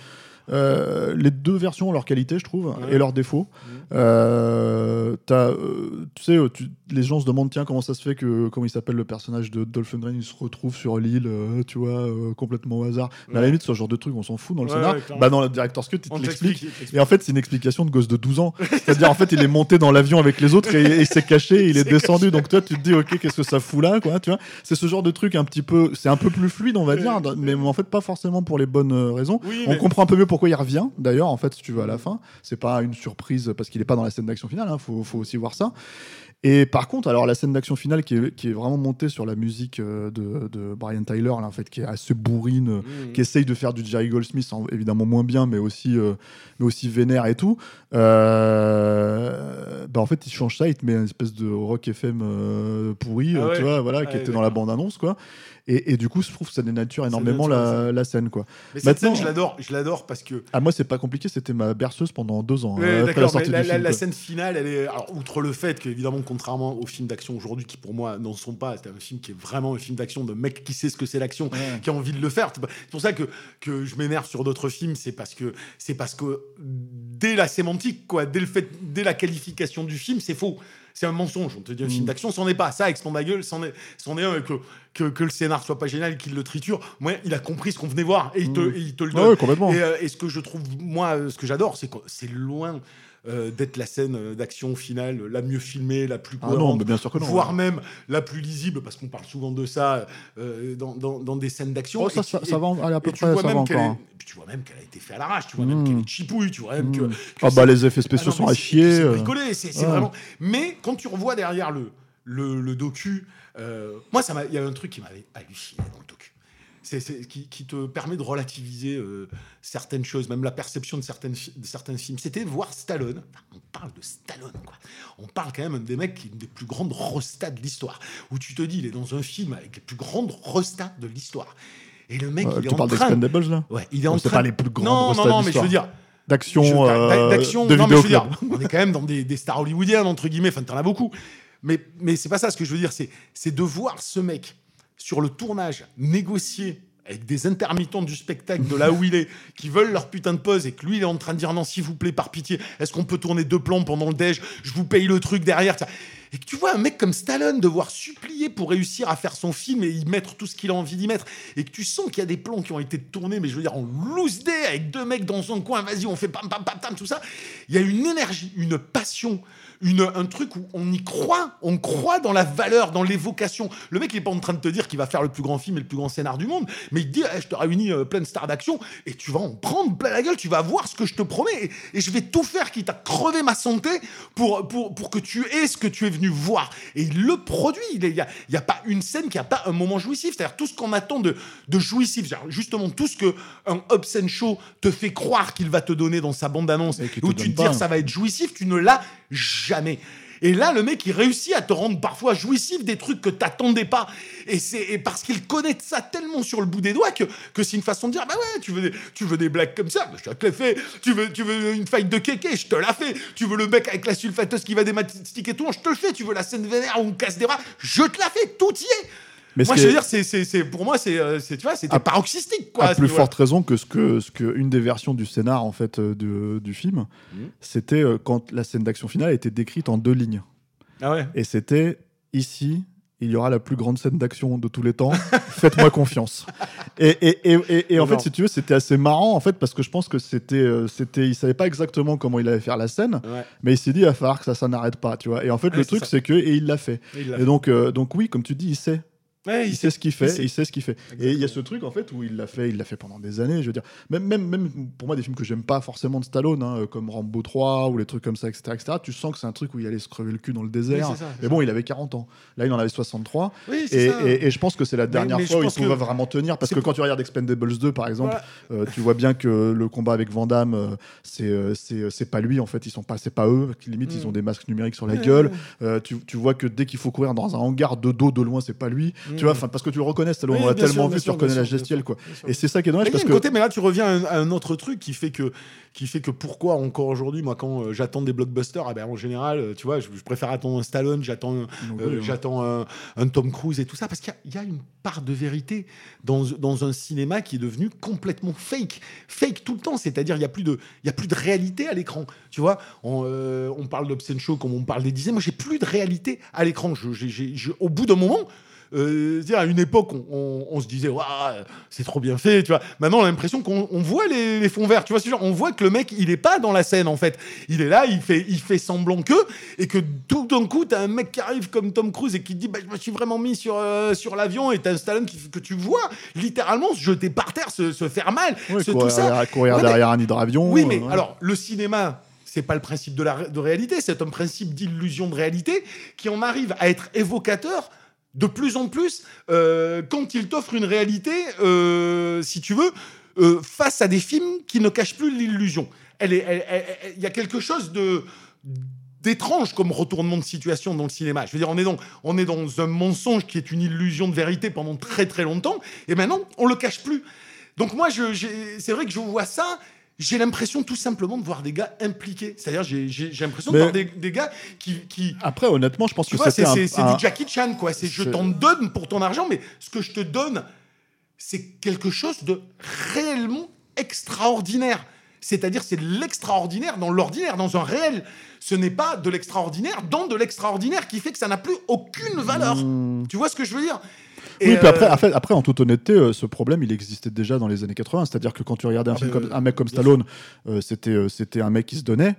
S2: euh, les deux versions ont leur qualité, je trouve,
S3: Ouais.
S2: et leurs défauts. Euh, t'as, euh, tu sais, euh, tu- les gens se demandent tiens comment ça se fait que comment il s'appelle le personnage de Dolph Lundgren, il se retrouve sur l'île, euh, tu vois, euh, complètement au hasard. Mais à la limite, ce genre de truc, on s'en fout dans le
S3: Ouais,
S2: scénar.
S3: ouais,
S2: bah dans le director's cut, il te l'explique. Et en fait, c'est une explication de gosse de 12 ans. C'est-à-dire, en fait, il est monté dans l'avion avec les autres et, et il s'est caché, il est descendu. Donc, toi, tu te dis, OK, qu'est-ce que ça fout là, quoi, tu vois. C'est ce genre de truc un petit peu, c'est un peu plus fluide, on va dire, mais en fait, pas forcément pour les bonnes euh, raisons.
S3: Oui,
S2: On
S3: mais-
S2: comprend un peu mieux pourquoi il revient, d'ailleurs, en fait, si tu veux, à la fin. C'est pas une surprise parce qu'il est pas dans la scène d'action finale, hein, faut, faut aussi voir ça. Et par contre, alors la scène d'action finale qui est, qui est vraiment montée sur la musique euh, de, de Brian Tyler, là, en fait, qui est assez bourrine, euh,
S3: Mhm.
S2: qui essaye de faire du Jerry Goldsmith, en- évidemment moins bien, mais aussi, euh, mais aussi vénère et tout. Euh, bah en fait, il change ça, il te met une espèce de rock FM pourri,
S3: Ah ouais.
S2: tu vois, voilà,
S3: Ah
S2: qui
S3: ouais,
S2: était dans la bande-annonce, quoi. Et, et du coup, je trouve que ça dénature énormément la, la scène, quoi.
S3: Mais cette
S2: Maintenant-
S3: scène, je l'adore, je l'adore parce que
S2: Ah, moi, c'est pas compliqué, c'était ma berceuse pendant deux ans,
S3: Ouais,
S2: euh, après la
S3: d'accord,
S2: sortie
S3: mais la,
S2: du
S3: la-
S2: film.
S3: la
S2: quoi.
S3: scène finale, elle est. Alors, outre le fait qu'évidemment, contrairement aux films d'action aujourd'hui, qui pour moi n'en sont pas, c'est un film qui est vraiment un film d'action de mec qui sait ce que c'est l'action,
S2: Ouais.
S3: qui a envie de le faire. C'est pour ça que, que je m'énerve sur d'autres films, c'est parce que c'est parce que dès la sémantique, quoi, dès le fait, dès la qualification du film, c'est faux. C'est un mensonge. On te dit un film
S2: Mm.
S3: d'action, c'en est pas. Ça, gueule, c'en est, c'en est un. Que, que, que le scénar soit pas génial, qu'il le triture. Moi, il a compris ce qu'on venait voir et il te,
S2: Mm.
S3: et il te le
S2: Ah
S3: donne.
S2: ouais, complètement.
S3: Et, euh, et ce que je trouve, moi, euh, ce que j'adore, c'est que c'est loin euh, d'être la scène euh, d'action finale la mieux filmée, la plus
S2: Ah non,
S3: cohérente,
S2: mais bien sûr que non.
S3: voire même la plus lisible, parce qu'on parle souvent de ça euh, dans, dans- dans des scènes d'action.
S2: Oh, ça,
S3: Et
S2: ça,
S3: tu-
S2: ça va aller à peu près, ça va encore.
S3: est-
S2: hein.
S3: tu vois même qu'elle a été faite à l'arrache, tu vois même qu'elle est chipouille, tu vois même que,
S2: Mm.
S3: que
S2: Ah bah les effets
S3: ah
S2: spéciaux
S3: non,
S2: sont à chier.
S3: C'est bricolé, c'est
S2: Ouais.
S3: vraiment. Mais quand tu revois derrière le, le, le docu, euh, moi, il y a un truc qui m'avait halluciné dans le docu. C'est, qui, qui te permet de relativiser euh, certaines choses, même la perception de, certaines, de certains films. C'était voir Stallone. Enfin, on parle de Stallone, quoi. On parle quand même des mecs qui une des plus grandes restats de l'histoire. Où tu te dis, il est dans un film avec les plus grandes restats de l'histoire. Et le mec,
S2: Euh,
S3: il est
S2: tu
S3: en
S2: parles
S3: train.
S2: d'Expendables là
S3: Ouais, il est en train.
S2: pas les plus grandes
S3: non, non, non, mais je veux dire,
S2: D'action, euh,
S3: d'action,
S2: de
S3: non, mais je veux dire, on est quand même dans des, des stars hollywoodiennes entre guillemets. Enfin, t'en as beaucoup. Mais mais c'est pas ça. Ce que je veux dire, c'est c'est de voir ce mec sur le tournage négocier avec des intermittents du spectacle de là où il est, qui veulent leur putain de pause et que lui il est en train de dire non s'il vous plaît par pitié, est-ce qu'on peut tourner deux plans pendant le déj? Je vous paye le truc derrière. et que tu vois un mec comme Stallone devoir supplier pour réussir à faire son film et y mettre tout ce qu'il a envie d'y mettre, et que tu sens qu'il y a des plans qui ont été tournés, mais je veux dire en loose day avec deux mecs dans un coin, vas-y, on fait pam pam pam pam, tout ça. Il y a une énergie, une passion, une, un truc où on y croit, on croit dans la valeur, dans l'évocation. Le mec, il est pas en train de te dire qu'il va faire le plus grand film et le plus grand scénar du monde, mais il te dit, Eh, je te réunis euh, plein de stars d'action et tu vas en prendre plein la gueule, tu vas voir ce que je te promets et, et je vais tout faire quitte à crever ma santé pour, pour, pour que tu aies ce que tu es venu voir. Et il le produit. Il n'y a, a pas une scène qui a pas un moment jouissif. C'est-à-dire tout ce qu'on attend de, de jouissif, justement tout ce que un Hobson Show te fait croire qu'il va te donner dans sa bande-annonce, où tu te dis ça va être jouissif, tu ne l'as jamais. Et là, le mec, il réussit à te rendre parfois jouissif des trucs que t'attendais pas. Et c'est parce qu'il connaît ça tellement sur le bout des doigts que, que c'est une façon de dire bah ouais, tu veux des, tu blagues comme ça, bah, je te l'ai fait. Tu veux, tu veux une fight de kéké, je te la fais. Tu veux le mec avec la sulfateuse qui va démastiquer tout, je te le fais. Tu veux la scène vénère où on casse des bras, je te la fais. Tout y est.
S2: Mais
S3: moi, je veux dire, c'est, c'est, pour moi, c'est, euh, c'est, tu vois, c'était paroxystique, quoi.
S2: à plus forte raison que ce que, ce que une des versions du scénar en fait euh, de- du film,
S3: Mhm.
S2: c'était euh, quand la scène d'action finale était décrite en deux lignes.
S3: Ah ouais.
S2: Et c'était ici, il y aura la plus grande scène d'action de tous les temps. Faites-moi confiance. Et, et, et, en fait, si tu veux, c'était assez marrant en fait parce que je pense que c'était, euh, c'était, il savait pas exactement comment il allait faire la scène,
S3: Ouais.
S2: mais il s'est dit il va falloir que ça, ça n'arrête pas, tu vois. Et en fait,
S3: Ouais,
S2: le truc c'est que et il l'a fait.
S3: Il
S2: Et donc, euh, donc oui, comme tu dis, il sait.
S3: Ouais,
S2: il, sait ce qu'il fait,
S3: sait.
S2: il sait ce qu'il fait. Et il y a ce truc en fait où il l'a fait, il l'a fait pendant des années. Je veux dire, même, même, même pour moi des films que j'aime pas forcément de Stallone, hein, comme Rambo 3 ou les trucs comme ça, etc., etc. Tu sens que c'est un truc où il allait se crever le cul dans le désert.
S3: Oui, ça,
S2: mais bon, il avait 40 ans. Là, il en avait 63.
S3: Oui, c'est
S2: Et,
S3: ça.
S2: et- et je pense que c'est la dernière
S3: mais
S2: fois où il pouvait
S3: que
S2: vraiment tenir. Parce que quand tu regardes Expendables 2, par exemple,
S3: Voilà.
S2: euh, tu vois bien que le combat avec Van Damme, euh, c'est euh, c'est pas lui en fait. Ils sont pas, c'est pas eux. Limite, ils
S3: Mm.
S2: ont des masques numériques sur la gueule. Euh, tu, tu vois que dès qu'il faut courir dans un hangar de dos, de loin, c'est pas lui.
S3: Mm.
S2: Tu vois, enfin, parce que tu le reconnais,
S3: Oui,
S2: on l'a tellement
S3: sûr,
S2: vu,
S3: bien
S2: tu
S3: sûr,
S2: reconnais la
S3: sûr,
S2: gestuelle,
S3: bien
S2: quoi.
S3: sûr, sûr.
S2: Et c'est ça qui est dommage
S3: Mais
S2: parce que.
S3: côté, mais là tu reviens à un, autre truc qui fait que qui fait que pourquoi encore aujourd'hui, moi quand euh, j'attends des blockbusters, eh ben, en général, euh, tu vois, je, je préfère attendre un Stallone, j'attends euh,
S2: oui, hein.
S3: j'attends un, un Tom Cruise et tout ça parce qu'il y a- il y, a une part de vérité dans, dans un cinéma qui est devenu complètement fake, fake tout le temps. C'est-à-dire il y a plus de il y a plus de réalité à l'écran. Tu vois, on, euh, on parle d'Obscene Show comme on parle des dizaines. Moi, j'ai plus de réalité à l'écran. Au bout d'un moment. Euh, à une époque, on, on- on se disait, Ouah, c'est trop bien fait, tu vois. Maintenant, on a l'impression qu'on on voit les, les fonds verts, tu vois. ce genre, on voit que le mec, il est pas dans la scène, en fait. Il est là, il fait, il fait semblant que, et que tout d'un coup, t'as un mec qui arrive comme Tom Cruise et qui dit, bah, je me suis vraiment mis sur, euh, sur l'avion, et t'as un Stallone qui- que tu vois littéralement se jeter par terre, se, se faire mal,
S2: Ouais,
S3: se-
S2: courir,
S3: tout ça.
S2: derrière- courir
S3: Ouais, mais-
S2: derrière un hydravion.
S3: Oui, mais
S2: euh, ouais.
S3: alors, le cinéma, c'est pas le principe de la de réalité, c'est un principe d'illusion de réalité qui en arrive à être évocateur de plus en plus euh, quand il t'offre une réalité, euh, si tu veux, euh, face à des films qui ne cachent plus l'illusion. Il y a quelque chose de d'étrange comme retournement de situation dans le cinéma. Je veux dire, on est dans, on est dans un mensonge qui est une illusion de vérité pendant très très longtemps, et maintenant, on le cache plus. Donc moi, c'est vrai que je vois ça, j'ai l'impression tout simplement de voir des gars impliqués. C'est-à-dire, j'ai, l'impression de voir des, des gars qui... qui
S2: Après, honnêtement, je pense
S3: tu
S2: que
S3: c'est, c'est,
S2: un-
S3: du Jackie Chan, quoi. C'est je t'en donne pour ton argent, mais ce que je te donne, c'est quelque chose de réellement extraordinaire. C'est-à-dire, c'est de l'extraordinaire dans l'ordinaire, dans un réel. Ce n'est pas de l'extraordinaire dans de l'extraordinaire qui fait que ça n'a plus aucune valeur.
S2: Hmm.
S3: Tu vois ce que je veux dire?
S2: Oui, puis après,
S3: euh,
S2: après, en toute honnêteté, euh, ce problème, il existait déjà dans les années 80. C'est-à-dire que quand tu regardais un,
S3: Ah
S2: film comme, un mec comme Stallone, euh, c'était c'était un mec qui se donnait,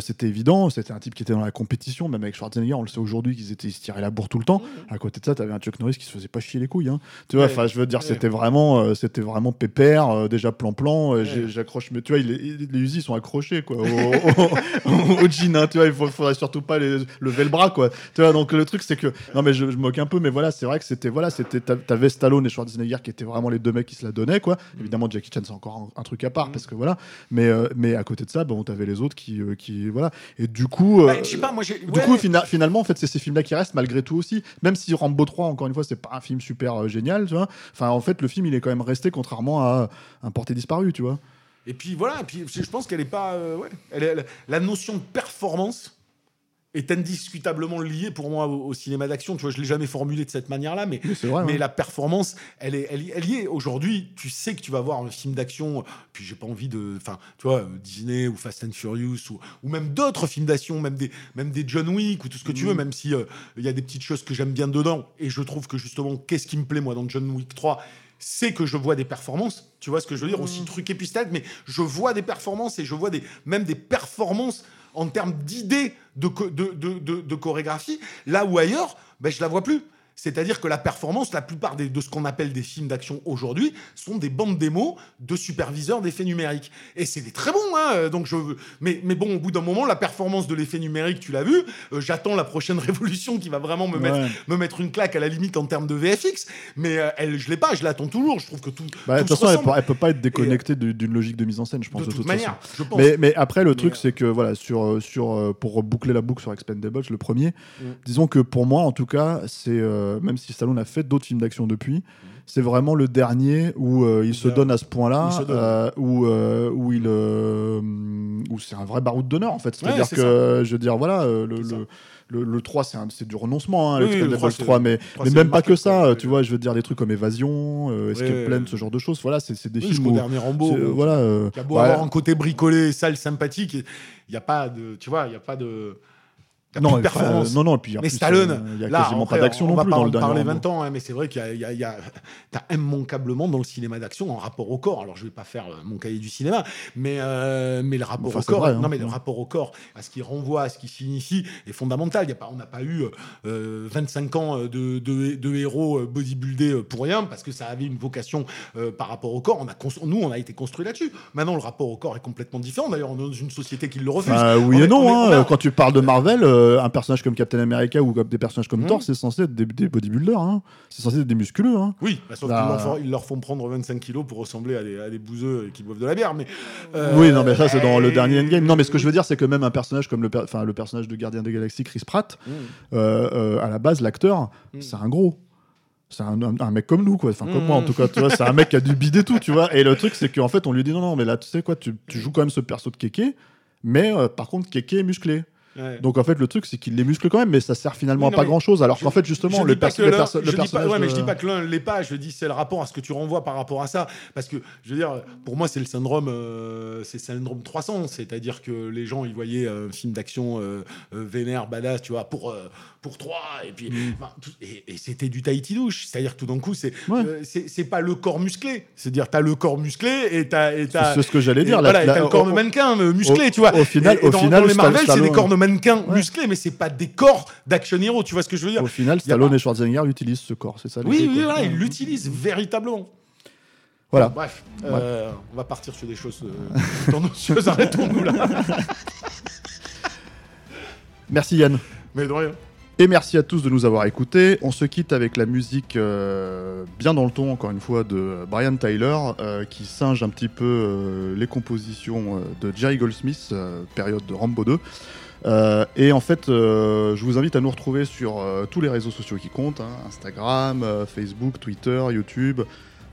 S2: c'était évident, c'était un type qui était dans la compétition. Même avec Schwarzenegger, on le sait aujourd'hui, qu'ils étaient, ils se tiraient la bourre tout le temps. À côté de ça, tu avais un Chuck Norris qui se faisait pas chier les couilles. hein. Tu vois,
S3: Ouais.
S2: je veux dire,
S3: Ouais.
S2: c'était vraiment, euh, c'était vraiment pépère, euh, déjà plan-plan. euh,
S3: Ouais.
S2: J'accroche, mais tu vois, il- il- les Uzi sont accrochés quoi, au, au, au jean. hein, tu vois, il faudrait surtout pas les, lever le bras quoi. Tu vois, donc le truc c'est que non mais je, je moque un peu, mais voilà, c'est vrai que c'était voilà, c'était t'a- t'avais Stallone et Schwarzenegger qui étaient vraiment les deux mecs qui se la donnaient quoi. Évidemment, Jackie Chan c'est encore un, un truc à part
S3: Mm.
S2: parce que voilà, mais euh, mais à côté de ça, bon, t'avais les autres qui euh, qui voilà. Et du coup,
S3: bah, pas, moi
S2: du coup, fina- finalement, en fait, c'est ces films-là qui restent malgré tout aussi. Même si Rambo 3, encore une fois, c'est pas un film super génial, tu vois. Enfin, en fait, le film, il est quand même resté, contrairement à un porté disparu, tu vois.
S3: Et puis voilà, et puis je pense qu'elle est pas. ouais, elle est- elle- la notion de performance est indiscutablement liée pour moi au, au cinéma d'action. Tu vois, je l'ai jamais formulé de cette manière-là, mais
S2: vrai.
S3: mais
S2: hein.
S3: la performance, elle est, elle, y- elle y est. Aujourd'hui, tu sais que tu vas voir un film d'action, puis j'ai pas envie de. Enfin, tu vois, euh, Disney ou Fast and Furious, ou, ou même d'autres films d'action, même des, même des John Wick, ou tout ce que tu
S2: Mm.
S3: veux, même si euh, il y a des petites choses que j'aime bien dedans. Et je trouve que justement, qu'est-ce qui me plaît, moi, dans John Wick 3 c'est que je vois des performances, tu vois ce que je veux dire, aussi truqué pistade, mais je vois des performances et je vois des, même des performances en termes d'idées de, de, de- de chorégraphie, là où ailleurs, ben, je la vois plus. C'est-à-dire que la performance, la plupart des- de ce qu'on appelle des films d'action aujourd'hui, sont des bandes démos de superviseurs d'effets numériques. Et c'est des très bons, hein, donc je mais, mais bon, au bout d'un moment, la performance de l'effet numérique, tu l'as vu, euh, j'attends la prochaine révolution qui va vraiment me mettre, me mettre une claque à la limite en termes de VFX, mais euh, elle, je l'ai pas, je l'attends toujours, je trouve que tout,
S2: Bah, de
S3: tout
S2: toute
S3: se
S2: façon, elle peut, elle peut pas être déconnectée de- d'une logique de mise en scène, je pense.
S3: de toute,
S2: façon.
S3: manière, je pense.
S2: Mais, mais après, le
S3: Mais,
S2: truc,
S3: euh,
S2: c'est que voilà, sur, euh, sur, euh, pour boucler la boucle sur Expendables, le premier,
S3: Mm.
S2: disons que pour moi, en tout cas, c'est euh, même si Stallone a fait d'autres films d'action depuis, c'est vraiment le dernier où euh, il se
S3: Il
S2: donne à ce
S3: il
S2: point-là, euh, où, euh, où il, euh, où c'est un vrai baroud d'honneur en fait. C'est-à-dire
S3: c'est
S2: que, je veux dire, voilà, euh, le, le, le, le 3, c'est du renoncement, hein,
S3: Oui, oui, le
S2: l'Expendables
S3: 3, c'est-
S2: 3, mais, mais même pas que ça, tu vois, je veux dire, des trucs comme Évasion, euh, Escape Plan, ce genre de choses, voilà, c'est c'est des films où.
S3: dernier Rambo. euh,
S2: voilà, euh,
S3: qui a beau avoir un côté bricolé, sale, sympathique, il n'y a pas de, tu vois, il y a pas de, y
S2: non,
S3: plus de performance.
S2: euh, non, non, et puis
S3: mais
S2: plus,
S3: Stallone,
S2: euh, il y a
S3: là,
S2: quasiment
S3: après,
S2: pas d'action
S3: on
S2: non
S3: va
S2: plus dans le dernier.
S3: parler
S2: Rambo.
S3: 20 ans, hein, mais c'est vrai qu'il y a, y a- a- t'as immanquablement dans le cinéma d'action en rapport au corps. Alors je vais pas faire euh, mon cahier du cinéma, mais euh, mais le rapport
S2: Enfin,
S3: au corps,
S2: vrai, hein.
S3: non mais le rapport au corps, à ce qui renvoie, à ce qui signifie, est fondamental. Y a pas, on n'a pas eu euh, 25 ans de, de, de héros euh, bodybuildés euh, pour rien parce que ça avait une vocation euh, par rapport au corps. On a cons- nous, on a été construit là-dessus. Maintenant, le rapport au corps est complètement différent. D'ailleurs, on est dans une société qui le refuse.
S2: Bah, oui
S3: On
S2: et
S3: est-
S2: non.
S3: on est-
S2: hein.
S3: on a-
S2: Quand tu parles de Marvel, euh, un personnage comme Captain America ou comme des personnages comme
S3: Mhm.
S2: Thor, c'est censé être des, des bodybuilders. hein. C'est censé être des musculeux. hein.
S3: Oui, bah, sauf
S2: Bah,
S3: qu'ils leur font, ils leur font prendre 25 kilos pour ressembler à des, à des bouseux qui boivent de la bière. Mais, euh,
S2: oui, non, mais ça, c'est dans le dernier Endgame. Non, mais ce que je veux dire, c'est que même un personnage comme le, per- enfin, le personnage de Gardien des Galaxies, Chris Pratt,
S3: Mm.
S2: euh, à la base, l'acteur,
S3: Mm.
S2: c'est un gros. C'est un, un- un mec comme nous, quoi. Enfin, comme
S3: Mm.
S2: moi, en tout cas. Tu vois, c'est un mec qui a du bide et tout, tu vois. Et le truc, c'est qu'en fait, on lui dit non, non, mais là, tu sais quoi, tu, tu joues quand même ce perso de Kéké, mais euh, par contre, Kéké est musclé.
S3: Ouais.
S2: Donc en fait, le truc, c'est qu'il les muscle quand même, mais ça sert finalement
S3: Oui,
S2: à pas grand chose. Alors qu'en fait, justement, le, perso- le perso- le
S3: pas,
S2: personnage.
S3: ouais, mais je dis pas que l'un l'est pas. Je dis c'est le rapport à ce que tu renvoies par rapport à ça. Parce que je veux dire, pour moi, c'est le syndrome, euh, c'est syndrome 300. C'est-à-dire que les gens, ils voyaient un film d'action euh, euh, vénère, badass, tu vois, pour euh, pour trois, et puis
S2: Mm.
S3: tout- et, et c'était du Tahiti douche. C'est-à-dire que tout d'un coup, c'est
S2: Ouais.
S3: euh, c'est c'est pas le corps musclé. C'est-à-dire t'as le corps musclé et t'as
S2: C'est ce que j'allais dire. la-
S3: voilà,
S2: la-
S3: t'as le
S2: au-
S3: corps de mannequin euh, musclé, tu vois.
S2: au final-
S3: Et- et
S2: au final,
S3: dans les Marvel, c'est des corps de mannequin
S2: Ouais.
S3: musclés, mais c'est pas des corps d'action hero. Tu vois ce que je veux dire
S2: Au final, Stallone
S3: pas-
S2: et Schwarzenegger utilisent ce corps, c'est ça
S3: Oui, oui, voilà, ils l'utilisent véritablement.
S2: Voilà.
S3: Bref, euh, on va partir sur des choses euh, tendancieuses. Arrêtons-nous là.
S2: Merci Yann.
S3: Mais de rien.
S2: Et merci à tous de nous avoir écoutés. On se quitte avec la musique euh, bien dans le ton, encore une fois, de Brian Tyler, euh, qui singe un petit peu euh, les compositions euh, de Jerry Goldsmith, euh, période de Rambo 2. Euh, et en fait, euh, je vous invite à nous retrouver sur euh, tous les réseaux sociaux qui comptent, hein, Instagram, Facebook, Twitter, YouTube.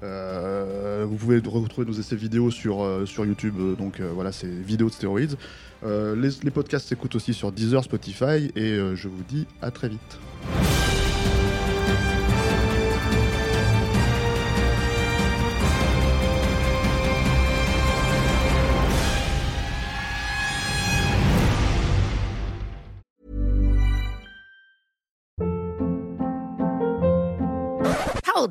S2: Vous pouvez retrouver nos essais vidéo sur, sur YouTube, donc voilà, c'est vidéos de stéroïdes. Les, les podcasts s'écoutent aussi sur Deezer, Spotify, et je vous dis à très vite.